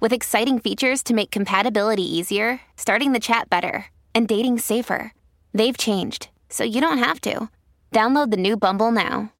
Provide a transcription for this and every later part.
with exciting features to make compatibility easier, starting the chat better, and dating safer. They've changed, so you don't have to. Download the new Bumble now.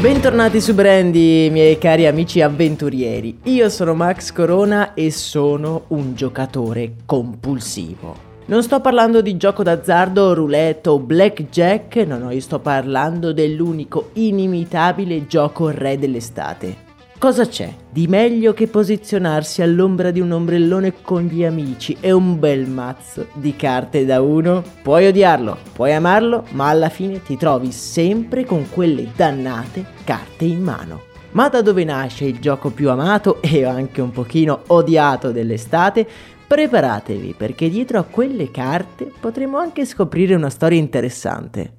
Bentornati su Brandy, miei cari amici avventurieri. Io sono Max Corona e sono un giocatore compulsivo. Non sto parlando di gioco d'azzardo, roulette o blackjack, no no, io sto parlando dell'unico inimitabile gioco re dell'estate. Cosa c'è di meglio che posizionarsi all'ombra di un ombrellone con gli amici e un bel mazzo di carte da uno? Puoi odiarlo, puoi amarlo, ma alla fine ti trovi sempre con quelle dannate carte in mano. Ma da dove nasce il gioco più amato e anche un pochino odiato dell'estate? Preparatevi perché dietro a quelle carte potremo anche scoprire una storia interessante.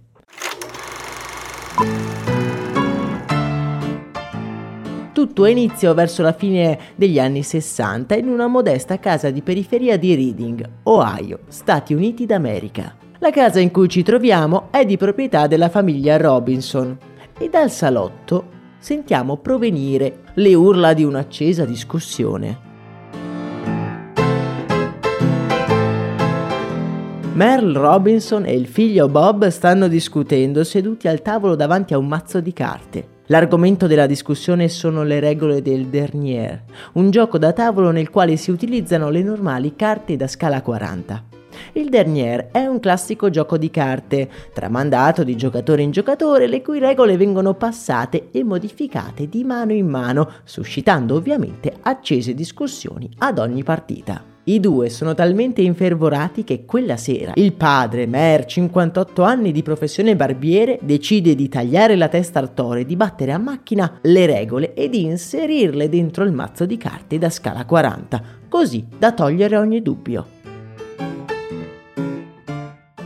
Tutto inizio verso la fine degli anni 60 in una modesta casa di periferia di Reading, Ohio, Stati Uniti d'America. La casa in cui ci troviamo è di proprietà della famiglia Robinson e dal salotto sentiamo provenire le urla di un'accesa discussione. Merle Robinson e il figlio Bob stanno discutendo seduti al tavolo davanti a un mazzo di carte. L'argomento della discussione sono le regole del Dernier, un gioco da tavolo nel quale si utilizzano le normali carte da scala 40. Il Dernier è un classico gioco di carte, tramandato di giocatore in giocatore, le cui regole vengono passate e modificate di mano in mano, suscitando ovviamente accese discussioni ad ogni partita. I due sono talmente infervorati che quella sera il padre, Mer, 58 anni di professione barbiere, decide di tagliare la testa al toro e di battere a macchina le regole e di inserirle dentro il mazzo di carte da scala 40, così da togliere ogni dubbio.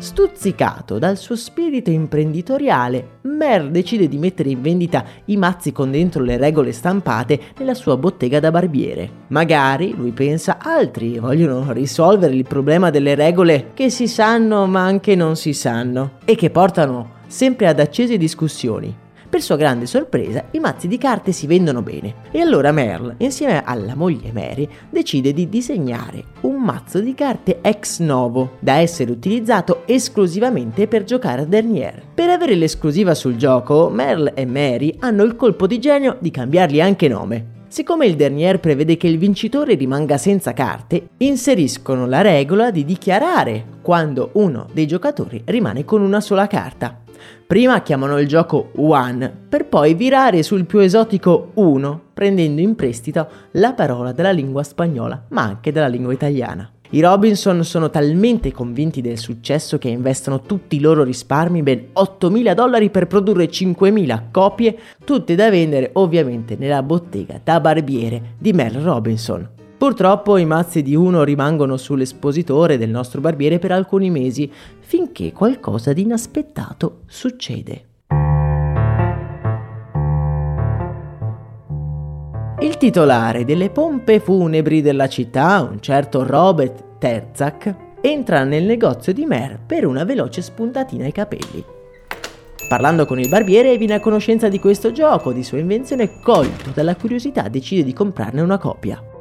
Stuzzicato dal suo spirito imprenditoriale, Mer decide di mettere in vendita i mazzi con dentro le regole stampate nella sua bottega da barbiere. Magari, lui pensa, altri vogliono risolvere il problema delle regole che si sanno ma anche non si sanno e che portano sempre ad accese discussioni. Per sua grande sorpresa, i mazzi di carte si vendono bene e allora Merle, insieme alla moglie Mary, decide di disegnare un mazzo di carte ex novo da essere utilizzato esclusivamente per giocare a Dernier. Per avere l'esclusiva sul gioco, Merle e Mary hanno il colpo di genio di cambiargli anche nome. Siccome il Dernier prevede che il vincitore rimanga senza carte, inseriscono la regola di dichiarare quando uno dei giocatori rimane con una sola carta. Prima chiamano il gioco One, per poi virare sul più esotico Uno, prendendo in prestito la parola della lingua spagnola, ma anche della lingua italiana. I Robinson sono talmente convinti del successo che investono tutti i loro risparmi, ben 8.000 dollari per produrre 5.000 copie, tutte da vendere ovviamente nella bottega da barbiere di Mel Robinson. Purtroppo i mazzi di uno rimangono sull'espositore del nostro barbiere per alcuni mesi, finché qualcosa di inaspettato succede. Il titolare delle pompe funebri della città, un certo Robert Terzak, entra nel negozio di Mer per una veloce spuntatina ai capelli. Parlando con il barbiere viene a conoscenza di questo gioco, di sua invenzione, colto dalla curiosità decide di comprarne una copia.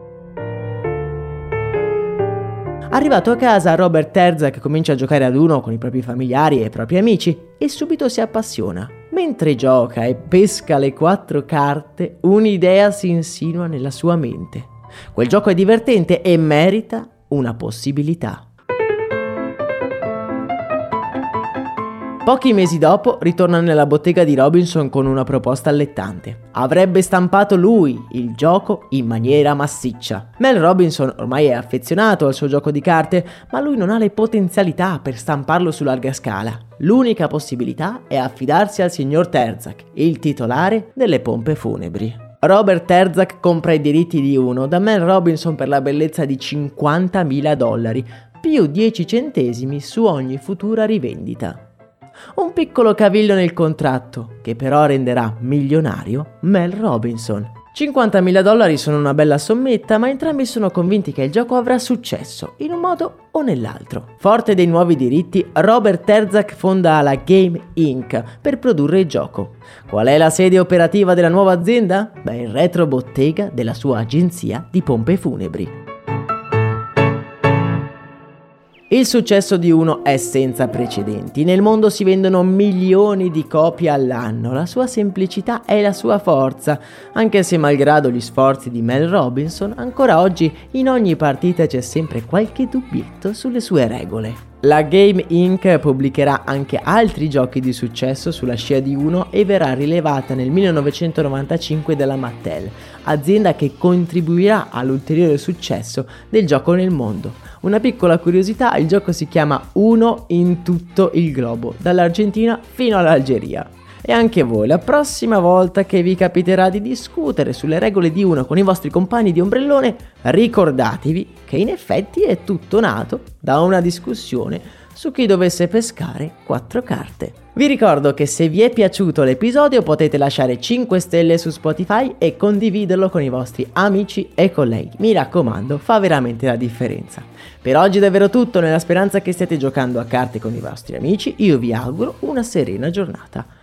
Arrivato a casa, Robert Terzak comincia a giocare ad uno con i propri familiari e i propri amici e subito si appassiona. Mentre gioca e pesca le quattro carte, un'idea si insinua nella sua mente. Quel gioco è divertente e merita una possibilità. Pochi mesi dopo ritorna nella bottega di Robinson con una proposta allettante. Avrebbe stampato lui il gioco in maniera massiccia. Mel Robinson ormai è affezionato al suo gioco di carte, ma lui non ha le potenzialità per stamparlo su larga scala. L'unica possibilità è affidarsi al signor Terzak, il titolare delle pompe funebri. Robert Herzog compra i diritti di uno da Mel Robinson per la bellezza di 50.000 dollari, più 10 centesimi su ogni futura rivendita. Un piccolo cavillo nel contratto, che però renderà milionario Mel Robinson. 50.000 dollari sono una bella sommetta, ma entrambi sono convinti che il gioco avrà successo, in un modo o nell'altro. Forte dei nuovi diritti, Robert Terzak fonda la Game Inc. per produrre il gioco. Qual è la sede operativa della nuova azienda? Beh, il retro bottega della sua agenzia di pompe funebri. Il successo di Uno è senza precedenti. Nel mondo si vendono milioni di copie all'anno. La sua semplicità è la sua forza, anche se malgrado gli sforzi di Mel Robinson, ancora oggi in ogni partita c'è sempre qualche dubbietto sulle sue regole. La Game Inc. pubblicherà anche altri giochi di successo sulla scia di uno e verrà rilevata nel 1995 dalla Mattel, azienda che contribuirà all'ulteriore successo del gioco nel mondo. Una piccola curiosità, il gioco si chiama Uno in tutto il globo, dall'Argentina fino all'Algeria. E anche voi, la prossima volta che vi capiterà di discutere sulle regole di uno con i vostri compagni di ombrellone, ricordatevi che in effetti è tutto nato da una discussione su chi dovesse pescare quattro carte. Vi ricordo che se vi è piaciuto l'episodio potete lasciare 5 stelle su Spotify e condividerlo con i vostri amici e colleghi. Mi raccomando, fa veramente la differenza. Per oggi è davvero tutto, nella speranza che stiate giocando a carte con i vostri amici, io vi auguro una serena giornata.